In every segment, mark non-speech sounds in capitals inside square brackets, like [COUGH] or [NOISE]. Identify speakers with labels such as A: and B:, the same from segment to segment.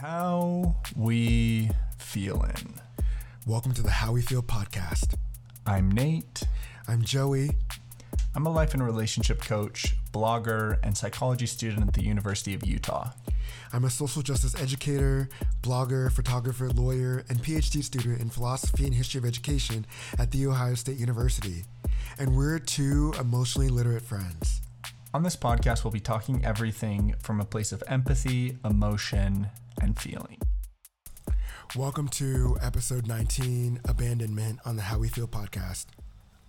A: How we feeling?
B: Welcome to the How We Feel podcast.
A: I'm Nate.
B: I'm Joey.
A: I'm a life and relationship coach, blogger, and psychology student at the University of Utah.
B: I'm a social justice educator, blogger, photographer, lawyer, and PhD student in philosophy and history of education at The Ohio State University. And we're two emotionally literate friends.
A: On this podcast, we'll be talking everything from a place of empathy, emotion, and feeling.
B: Welcome to episode 19 Abandonment on the How We Feel podcast.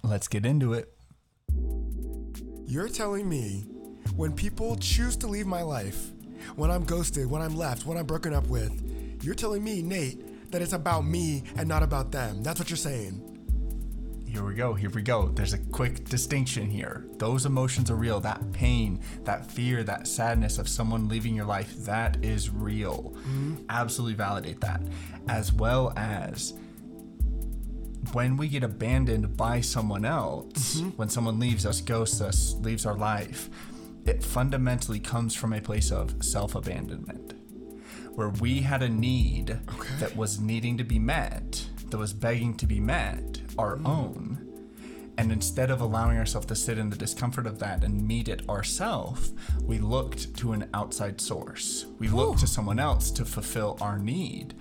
A: Let's get into it.
B: You're telling me when people choose to leave my life, when I'm ghosted, when I'm left, when I'm broken up with, you're telling me, Nate, that it's about me and not about them. That's what you're saying.
A: Here we go. Here we go. There's a quick distinction here. Those emotions are real. That pain, that fear, that sadness of someone leaving your life, that is real. Mm-hmm. Absolutely validate that. As well as when we get abandoned by someone else, mm-hmm. when someone leaves us, ghosts us, leaves our life, it fundamentally comes from a place of self abandonment. Where we had a need
B: Okay.
A: that was needing to be met, that was begging to be met, our own. And instead of allowing ourselves to sit in the discomfort of that and meet it ourselves, we looked to an outside source. We looked to someone else to fulfill our need.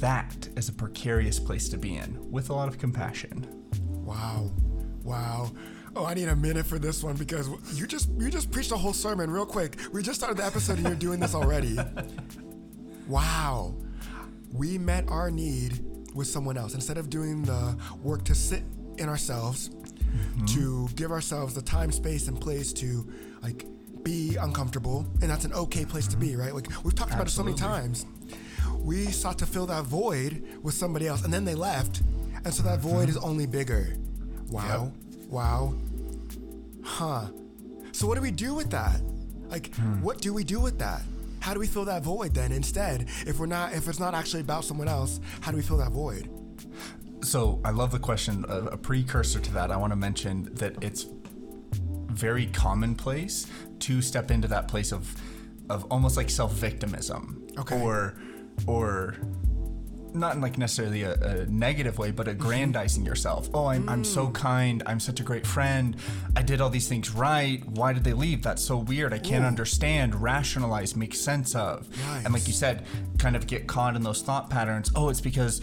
A: That is a precarious place to be in with a lot of compassion.
B: Wow. Wow. Oh, I need a minute for this one because you just you just preached a whole sermon real quick. We just started the episode and you're doing this already. [LAUGHS] Wow. We met our need with someone else instead of doing the work to sit in ourselves, mm-hmm. to give ourselves the time, space, and place to like be uncomfortable, and that's an okay place to be, mm-hmm. right? Like we've talked about it so many times. We sought to fill that void with somebody else, and then they left, and so that mm-hmm. void is only bigger. Wow. Wow. Huh. So what do we do with that? Like, hmm. what do we do with that? How do we fill that void then instead? If we're not, if it's not actually about someone else, how do we fill that void?
A: So I love the question. A, a precursor to that, I want to mention that it's very commonplace to step into that place of of almost like self victimism,
B: Okay.
A: or or not in like necessarily a, a negative way, but aggrandizing yourself. Oh, I'm, I'm so mm. kind. I'm such a great friend. I did all these things right. Why did they leave? That's so weird. I can't
B: Ooh.
A: understand, rationalize, make sense of. And like you said, kind of get caught in those thought patterns. Oh, it's because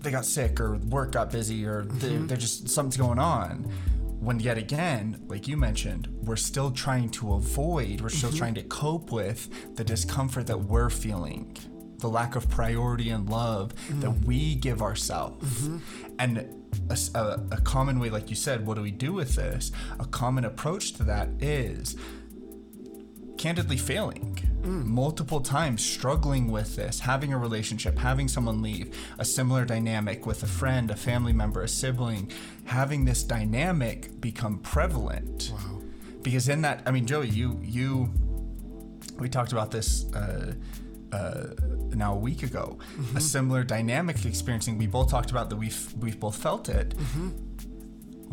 A: they got sick or work got busy or they, mm-hmm. they're just something's going on. When yet again, like you mentioned, we're still trying to avoid, we're still mm-hmm. trying to cope with the discomfort that we're feeling, the lack of priority and love mm-hmm. that we give ourselves. Mm-hmm. And a common way, like you said, what do we do with this? A common approach to that is candidly failing mm. multiple times struggling with this having a relationship having someone leave a similar dynamic with a friend a family member a sibling having this dynamic become prevalent
B: Wow.
A: because in that i mean joey you you we talked about this uh, uh, now a week ago a mm-hmm. similar dynamic experiencing we both talked about that we've we've both felt it. Mm-hmm.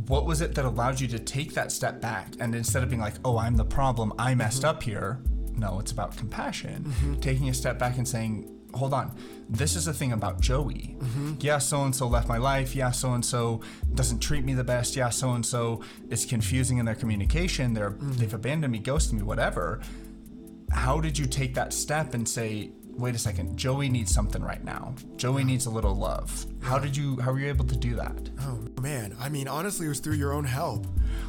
A: What was it that allowed you to take that step back and instead of being like oh i'm the problem i mm-hmm. messed up here no it's about compassion. Taking a step back and saying hold on this is a thing about joey. Yeah so and so left my life. Yeah so and so doesn't treat me the best. Yeah so and so is confusing in their communication. They're they've abandoned me ghosted me whatever how did you take that step and say wait a second joey needs something right now joey needs a little love how did you how were you able to do that
B: Oh man, I mean, honestly, it was through your own help.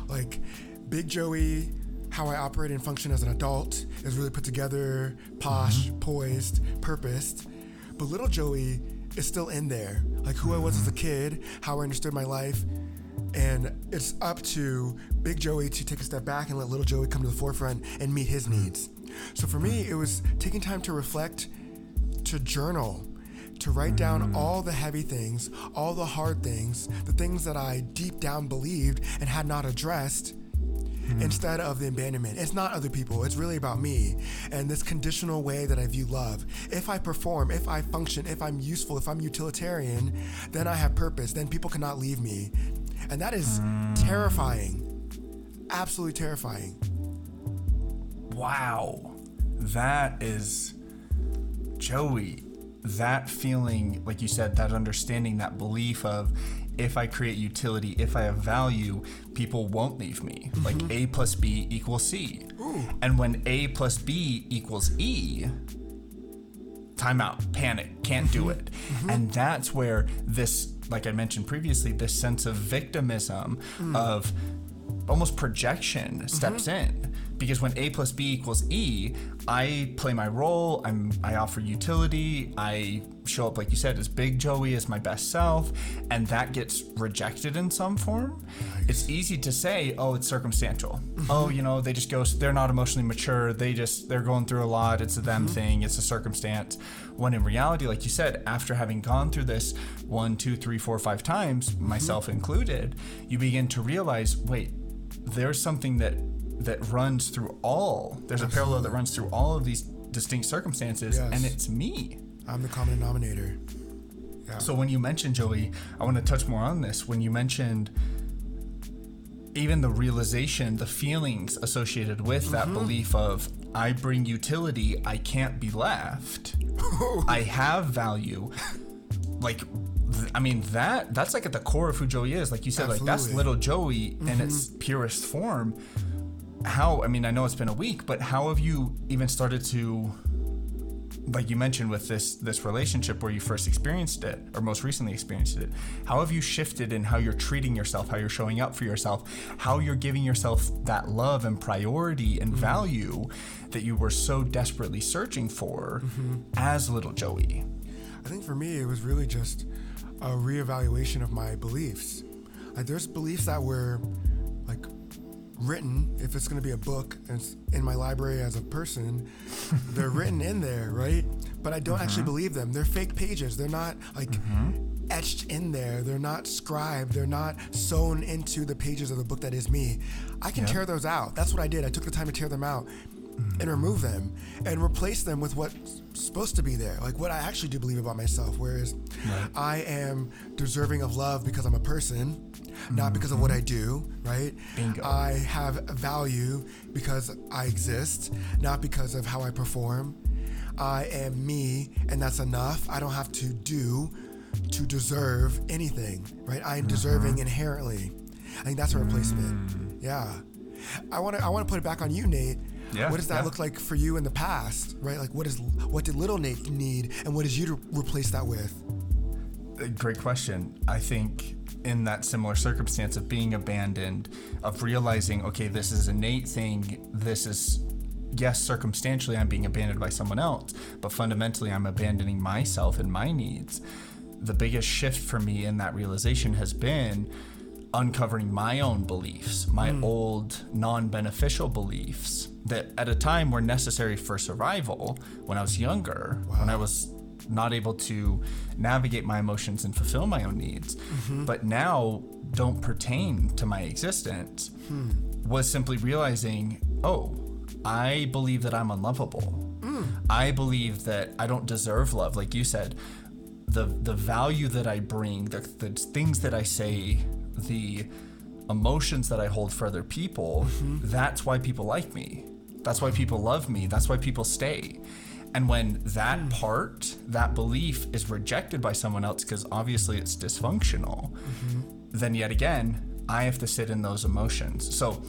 B: Like, Big Joey, how I operate and function as an adult is really put together, posh, mm-hmm. poised, purposed. But little Joey is still in there. Like who I was as a mm-hmm. kid, how I understood my life. And it's up to Big Joey to take a step back and let little Joey come to the forefront and meet his mm-hmm. needs. So for me, it was taking time to reflect, to journal, to write down mm. all the heavy things, all the hard things, the things that I deep down believed and had not addressed. Mm. Instead of the abandonment, it's not other people, it's really about me and this conditional way that I view love. If I perform, if I function, if I'm useful, if I'm utilitarian, then I have purpose, then people cannot leave me. And that is mm. terrifying. Absolutely terrifying.
A: Wow. That is Joey, that feeling, like you said, that understanding, that belief of if I create utility, if I have value, people won't leave me. Mm-hmm. Like A plus B equals C. And when A plus B equals E, timeout, panic, can't do mm-hmm. it. Mm-hmm. And that's where this, like I mentioned previously, this sense of victimism, mm. of almost projection steps in. Because when A plus B equals E, I play my role, I'm I offer utility, I show up like you said as big Joey as my best self, and that gets rejected in some form. It's easy to say, oh, it's circumstantial. Mm-hmm. Oh, you know, they just go they're not emotionally mature, they just they're going through a lot, it's a them mm-hmm. thing, it's a circumstance. When in reality, like you said, after having gone through this one, two, three, four, five times, mm-hmm. myself included, you begin to realize, wait, there's something that that runs through all there's a parallel that runs through all of these distinct circumstances
B: Yes.
A: and it's me.
B: I'm the common denominator. Yeah.
A: so when you mentioned joey i want to touch more on this. When you mentioned even the realization the feelings associated with that mm-hmm. belief of i bring utility i can't be left. [LAUGHS] I have value. Like i mean that that's like at the core of who joey is. Like you said like that's little joey in its mm-hmm. purest form how i mean i know it's been a week but how have you even started to like you mentioned with this this relationship where you first experienced it or most recently experienced it how have you shifted in how you're treating yourself how you're showing up for yourself how you're giving yourself that love and priority and mm-hmm. value that you were so desperately searching for mm-hmm. as little joey?
B: I think for me, it was really just a reevaluation of my beliefs. Like, there's beliefs that were written. If it's going to be a book and it's in my library as a person, [LAUGHS] they're written in there, right? But I don't actually uh-huh. believe them. They're fake pages. They're not like mm-hmm. etched in there. They're not scribed. They're not sewn into the pages of the book that is me. I can tear those out. That's what I did. I took the time to tear them out and mm-hmm. remove them and replace them with what's supposed to be there, like what I actually do believe about myself. Whereas I am deserving of love because I'm a person, not because of what I mm-hmm. do, right?
A: Bingo.
B: I have value because I exist, not because of how I perform. I am me, and that's enough. I don't have to do to deserve anything, right? I am deserving mm-hmm. inherently. I think that's a replacement. Mm. Yeah. I want to. I want to put it back on you, Nate.
A: Yeah,
B: What does that
A: yeah.
B: look like for you in the past, right? Like, what is what did little Nate need, and what is you to replace that with?
A: Great question. I think in that similar circumstance of being abandoned, of realizing, okay, this is a Nate thing, this is, yes, circumstantially I'm being abandoned by someone else, but fundamentally I'm abandoning myself and my needs. The biggest shift for me in that realization has been uncovering my own beliefs, my hmm. old non beneficial beliefs that at a time were necessary for survival when I was younger, when I was not able to navigate my emotions and fulfill my own needs, mm-hmm. but now don't pertain to my existence, hmm. was simply realizing, oh, I believe that I'm unlovable. Hmm. I believe that I don't deserve love, like you said. The the value that I bring, the, the things that I say, the emotions that I hold for other people, mm-hmm. that's why people like me. That's why people love me. That's why people stay. And when that hmm. part, that belief is rejected by someone else because obviously it's dysfunctional, mm-hmm. then yet again, I have to sit in those emotions. So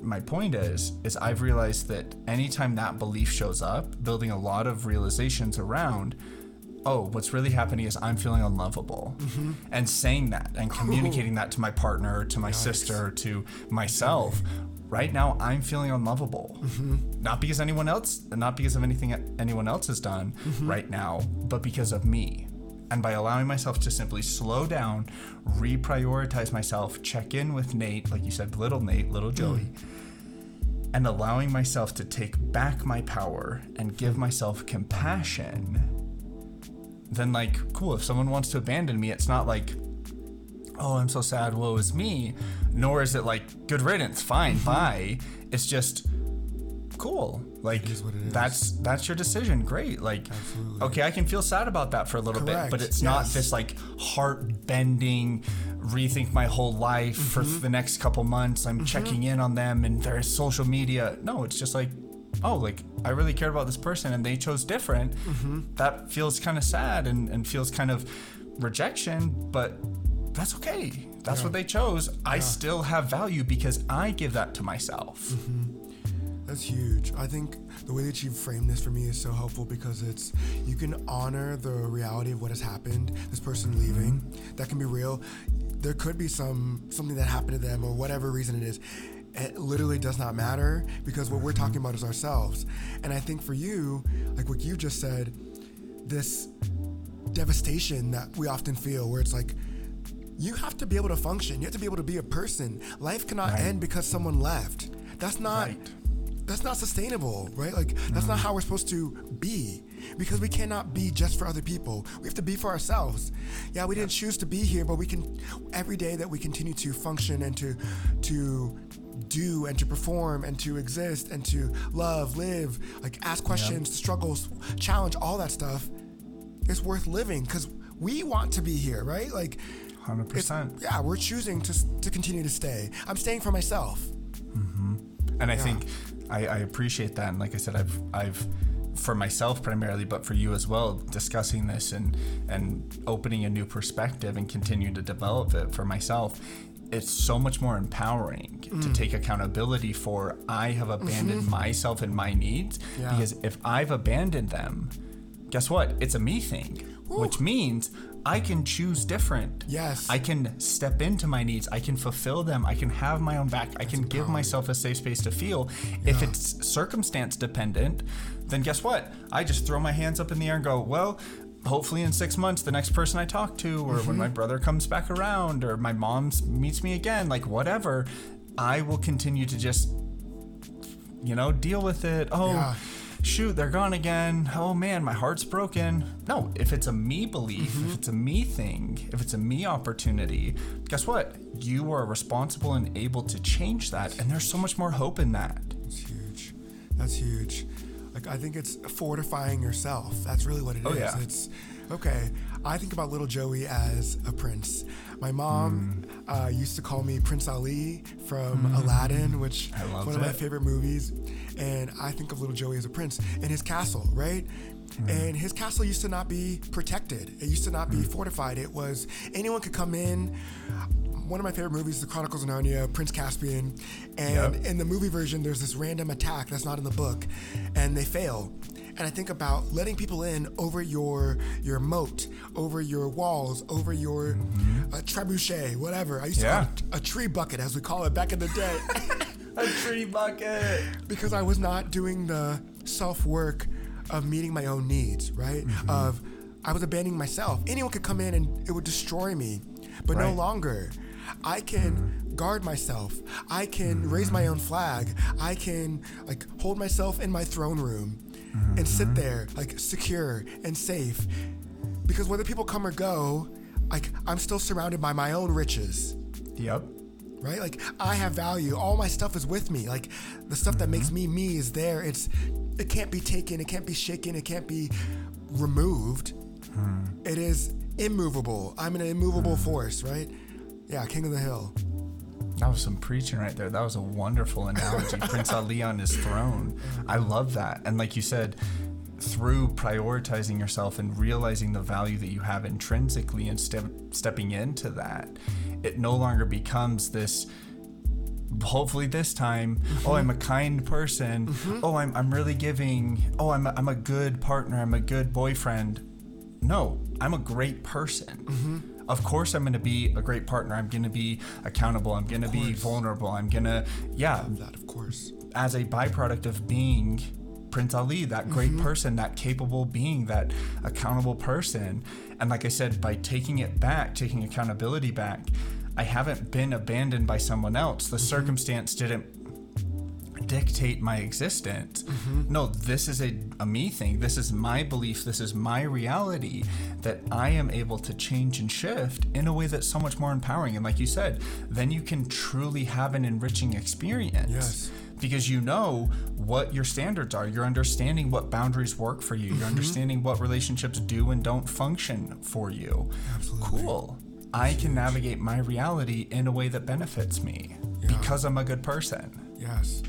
A: my point is is I've realized that anytime that belief shows up, building a lot of realizations around oh, what's really happening is I'm feeling unlovable. Mm-hmm. And saying that and communicating that to my partner, to my sister, to myself. Right now, I'm feeling unlovable. Mm-hmm. Not because anyone else, not because of anything anyone else has done mm-hmm. right now, but because of me. And by allowing myself to simply slow down, reprioritize myself, check in with Nate, like you said, little Nate, little mm. Joey, and allowing myself to take back my power and give myself compassion, then, like, cool, if someone wants to abandon me, it's not like, oh, I'm so sad, woe is me, nor is it like, good riddance, fine, mm-hmm. bye. It's just, cool. Like,
B: is what it is.
A: that's that's your decision. Great. Like,
B: Absolutely.
A: okay, I can feel sad about that for a little bit, but
B: Correct,
A: it's not
B: yes.
A: this like heart bending, rethink my whole life for
B: Mm-hmm.
A: the next couple months. I'm mm-hmm. checking in on them and their social media. No, it's just like, oh, like I really cared about this person and they chose different, mm-hmm. that feels kind of sad and, and feels kind of rejection, but that's okay. That's what they chose. I still have value because I give that to myself. Mm-hmm.
B: That's huge. I think the way that you framed this for me is so helpful because it's you can honor the reality of what has happened. This person mm-hmm. leaving, that can be real. There could be some something that happened to them or whatever reason it is. It literally does not matter because what we're talking mm-hmm. about is ourselves. And I think for you, like what you just said, this devastation that we often feel where it's like you have to be able to function. You have to be able to be a person. Life cannot
A: Right.
B: end because someone left. That's not
A: Right.
B: that's not sustainable, right? Like that's not mm. how we're supposed to be because we cannot be just for other people. We have to be for ourselves. Yeah, we didn't choose to be here, but we can every day that we continue to function and to to do and to perform and to exist and to love, live, like ask questions, struggles, challenge, all that stuff. It's worth living because we want to be here, right? Like,
A: Hundred percent.
B: yeah, we're choosing to to continue to stay. I'm staying for myself. Mm-hmm.
A: And I think I, I appreciate that. And like I said, I've I've for myself primarily, but for you as well, discussing this and and opening a new perspective and continuing to develop it for myself. It's so much more empowering to mm. take accountability for I have mm-hmm. abandoned myself and my needs
B: Yeah.
A: because if I've abandoned them, guess what? It's a me thing, which means I can choose different.
B: Yes.
A: I can step into my needs. I can fulfill them. I can have my own back. I can give myself a safe space to feel. If it's circumstance dependent, then guess what? I just throw my hands up in the air and go, well, hopefully in six months, the next person I talk to, or when my brother comes back around, or my mom meets me again, like whatever, I will continue to just, you know, deal with it. Oh,
B: Yeah.
A: Shoot, they're gone again. Oh man, my heart's broken. No, if it's a me belief,
B: Mm-hmm.
A: if it's a me thing, if it's a me opportunity, guess what? You are responsible and able to change that. And there's so much more hope in that.
B: That's huge. That's huge. Like I think it's fortifying yourself. That's really what it is.
A: Oh, yeah.
B: It's okay. I think about little Joey as a prince. My mom
A: Hmm.
B: uh, used to call me Prince Ali from Aladdin, which is one of my favorite movies. And I think of little Joey as a prince in his castle, right?
A: Hmm.
B: And his castle used to not be protected. It used to not be
A: Hmm.
B: fortified. It was anyone could come in. One of my favorite movies, The Chronicles of Narnia, Prince Caspian, and
A: Yep.
B: in the movie version, there's this random attack that's not in the book, and they fail. And I think about letting people in over your your moat, over your walls, over your uh, trebuchet, whatever. I used to
A: Yeah.
B: call it a tree bucket, as we call it back in the day, [LAUGHS] [LAUGHS]
A: A tree bucket.
B: because I was not doing the self work of meeting my own needs, right? Mm-hmm. Of I was abandoning myself. Anyone could come in and it would destroy me, but no longer. I can mm-hmm. guard myself. I can raise my own flag. I can like hold myself in my throne room and sit mm-hmm. there like secure and safe. Because whether people come or go, like I'm still surrounded by my own riches
A: Yep.
B: Right? Like I have value. All my stuff is with me. Like the stuff that makes mm-hmm. me me is there. It's it can't be taken. It can't be shaken. It can't be removed. Hmm. It is immovable. I'm an immovable hmm. force, right? Yeah, King of the Hill.
A: That was some preaching right there. That was a wonderful analogy. Prince [LAUGHS] Ali on his throne. I love that. And like you said, through prioritizing yourself and realizing the value that you have intrinsically and step, stepping into that, it no longer becomes this. Hopefully this time, oh, I'm a mm-hmm. kind person. Mm-hmm. Oh, I'm, I'm really giving. Oh, I'm a, I'm a good partner. I'm a good boyfriend. No, I'm a great person. Mm-hmm. Of course, I'm going to be a great partner. I'm going to be accountable. I'm going to be vulnerable. I'm going to, yeah,
B: That, of course.
A: as a byproduct of being Prince Ali, that great mm-hmm. person, that capable being, that accountable person. And like I said, by taking it back, taking accountability back, I haven't been abandoned by someone else. The mm-hmm. circumstance didn't dictate my existence. Mm-hmm. No, this is a, a me thing. This is my belief. This is my reality that I am able to change and shift in a way that's so much more empowering. And like you said, then you can truly have an enriching experience.
B: Yes.
A: Because you know what your standards are. You're understanding what boundaries work for you. You're mm-hmm. understanding what relationships do and don't function for you.
B: Absolutely.
A: Cool. I can navigate my reality in a way that benefits me because I'm a good person.
B: Yes.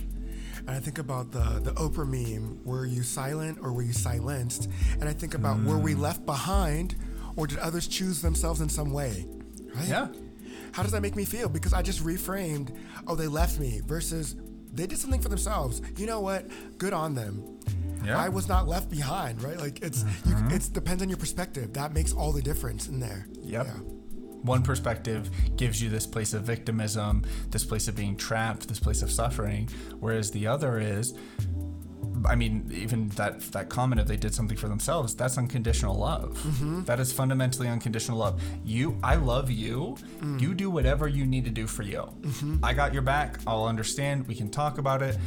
B: And I think about the the Oprah meme, were you silent or were you silenced? And I think about were we mm. left behind or did others choose themselves in some way? Right?
A: Yeah.
B: How does that make me feel? Because I just reframed, oh, they left me versus they did something for themselves. You know what? Good on them.
A: Yeah.
B: I was not left behind, right? Like it's you, mm-hmm. it's depends on your perspective. That makes all the difference in there.
A: Yep.
B: Yeah.
A: One perspective gives you this place of victimism, this place of being trapped, this place of suffering, whereas the other is I mean, even that that comment if they did something for themselves, that's unconditional love. Mm-hmm. That is fundamentally unconditional love. You, I love you. Mm. You do whatever you need to do for you. Mm-hmm. I got your back. I'll understand. We can talk about it.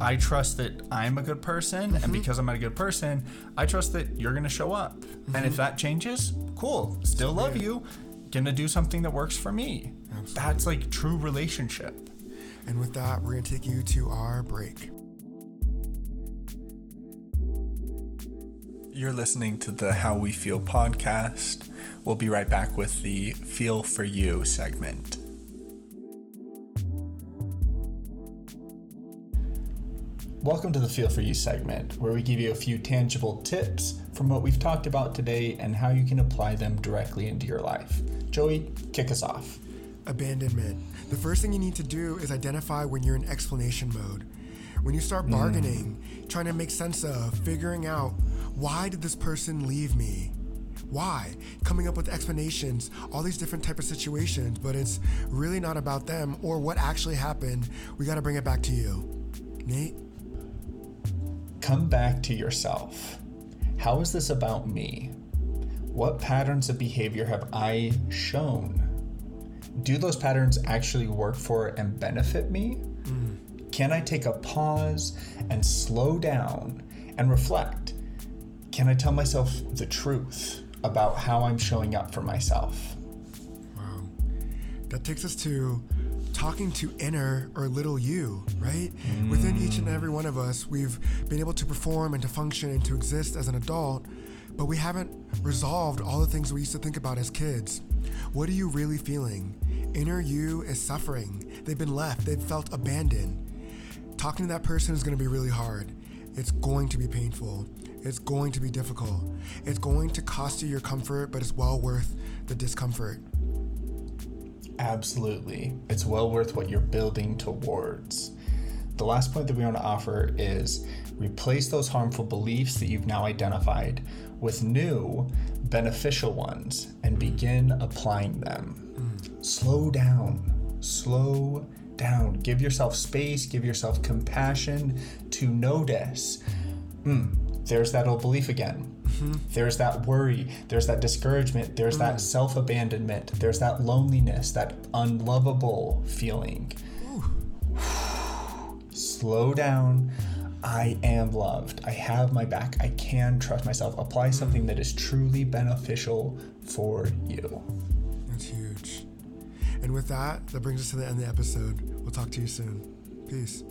A: I trust that I'm a good person, and mm-hmm. because I'm a good person, I trust that you're gonna show up. And if that changes, cool. Still love you. Gonna do something that works for me. That's like true relationship.
B: And with that, we're gonna take you to our break.
A: You're listening to the How We Feel podcast. We'll be right back with the Feel for You segment. Welcome to the Feel for You segment, where we give you a few tangible tips from what we've talked about today and how you can apply them directly into your life. Joey, kick us off.
B: Abandonment. The first thing you need to do is identify when you're in explanation mode. When you start mm. bargaining, trying to make sense of, figuring out why did this person leave me? Why? Coming up with explanations, all these different type of situations, but it's really not about them or what actually happened. We got to bring it back to you. Nate?
A: Come back to yourself. How is this about me? What patterns of behavior have I shown? Do those patterns actually work for and benefit me? Mm. Can I take a pause and slow down and reflect? Can I tell myself the truth about how I'm showing up for myself?
B: Wow. That takes us to talking to inner or little you, right? Within each and every one of us, we've been able to perform and to function and to exist as an adult, but we haven't resolved all the things we used to think about as kids. What are you really feeling? Inner you is suffering. They've been left, they've felt abandoned. Talking to that person is going to be really hard. It's going to be painful. It's going to be difficult. It's going to cost you your comfort, but it's well worth the discomfort.
A: Absolutely. It's well worth what you're building towards. The last point that we want to offer is replace those harmful beliefs that you've now identified with new beneficial ones and begin applying them. Slow down. Slow down. Give yourself space, give yourself compassion to notice. Hmm, there's that old belief again. Mm-hmm. There's that worry, there's that discouragement, there's that mm. self abandonment, there's that loneliness, that unlovable feeling. Slow down. I am loved. I have my back. I can trust myself. Apply something that is truly beneficial for you.
B: That's huge. And with that, that brings us to the end of the episode. We'll talk to you soon. Peace.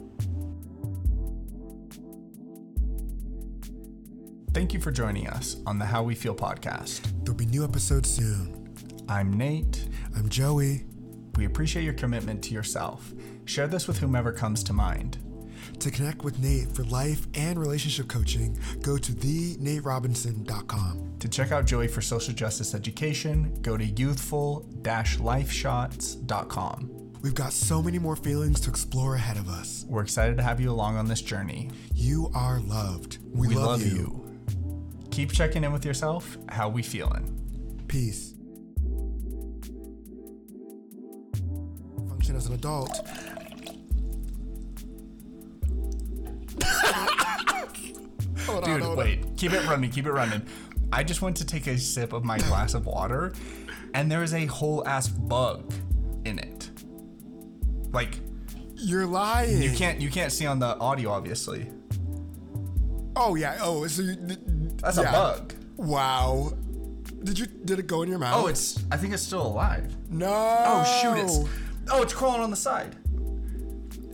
A: Thank you for joining us on the How We Feel podcast.
B: There'll be new episodes soon.
A: I'm Nate.
B: I'm Joey.
A: We appreciate your commitment to yourself. Share this with whomever comes to mind.
B: To connect with Nate for life and relationship coaching, go to thenaterobinson.com.
A: To check out Joey for social justice education, go to youthful-lifeshots.com.
B: We've got so many more feelings to explore ahead of us.
A: We're excited to have you along on this journey.
B: You are loved. We, love, you.
A: Keep checking in with yourself. How we feeling?
B: Peace. Function as an adult. Hold on,
A: Dude,
B: on.
A: wait. Keep it running. Keep it running. I just went to take a sip of my glass of water, and there is a whole ass bug in it. Like
B: You're lying.
A: you can't you can't see on the audio, obviously.
B: Oh yeah. Oh, so you,
A: That's
B: yeah.
A: a bug.
B: Wow. Did you? Did it go in your mouth?
A: Oh, it's. I think it's still alive.
B: no.
A: Oh shoot! It's. Oh, it's crawling on the side.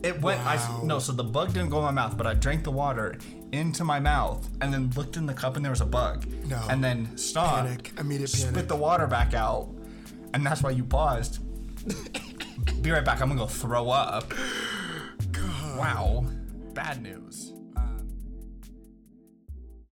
A: It went.
B: Wow.
A: I no. So the bug didn't go in my mouth, but I drank the water into my mouth and then looked in the cup and there was a bug.
B: No.
A: And then stopped.
B: Panic. Immediate
A: Spit the water back out, and that's why you paused. [LAUGHS] Be right back. I'm gonna go throw up. God. Wow. bad news.